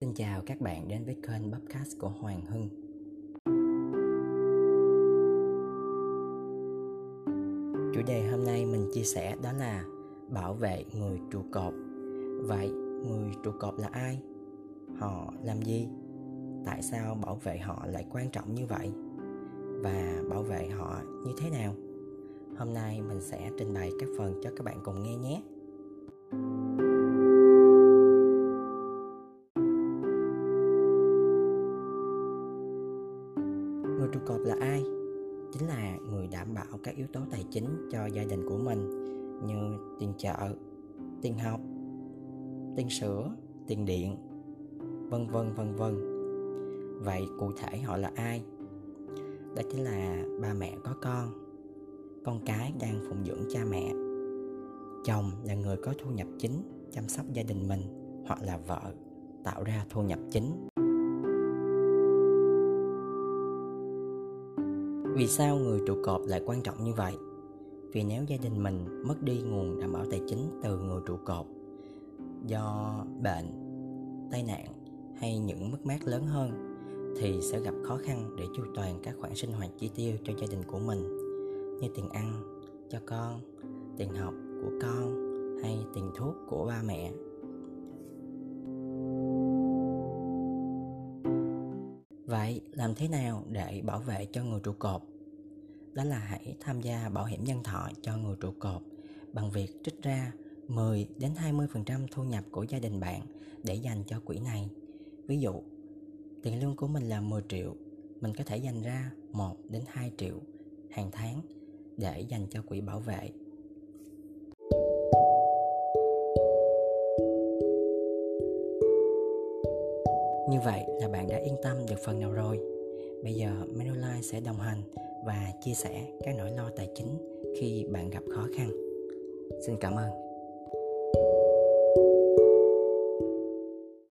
Xin chào các bạn đến với kênh podcast của Hoàng Hưng. Chủ đề hôm nay mình chia sẻ đó là bảo vệ người trụ cột. Vậy, người trụ cột là ai? Họ làm gì? Tại sao bảo vệ họ lại quan trọng như vậy? Và bảo vệ họ như thế nào? Hôm nay mình sẽ trình bày các phần cho các bạn cùng nghe nhé. Người trụ cột là ai? Chính là người đảm bảo các yếu tố tài chính cho gia đình của mình, như tiền chợ, tiền học, tiền sữa, tiền điện, vân vân vân vân. Vậy cụ thể họ là ai? Đó chính là ba mẹ có con. Con cái đang phụng dưỡng cha mẹ. Chồng là người có thu nhập chính, chăm sóc gia đình mình, hoặc là vợ, tạo ra thu nhập chính. Vì sao người trụ cột lại quan trọng như vậy? Vì nếu gia đình mình mất đi nguồn đảm bảo tài chính từ người trụ cột, do bệnh, tai nạn hay những mất mát lớn hơn, thì sẽ gặp khó khăn để chu toàn các khoản sinh hoạt chi tiêu cho gia đình của mình, như tiền ăn cho con, tiền học của con hay tiền thuốc của ba mẹ. Vậy làm thế nào để bảo vệ cho người trụ cột? Đó là hãy tham gia bảo hiểm nhân thọ cho người trụ cột bằng việc trích ra 10 đến 20% thu nhập của gia đình bạn để dành cho quỹ này. Ví dụ, tiền lương của mình là 10 triệu, mình có thể dành ra 1 đến 2 triệu hàng tháng để dành cho quỹ bảo vệ Như vậy là bạn đã yên tâm được phần nào rồi. Bây giờ Manulife sẽ đồng hành và chia sẻ các nỗi lo tài chính khi bạn gặp khó khăn. Xin cảm ơn.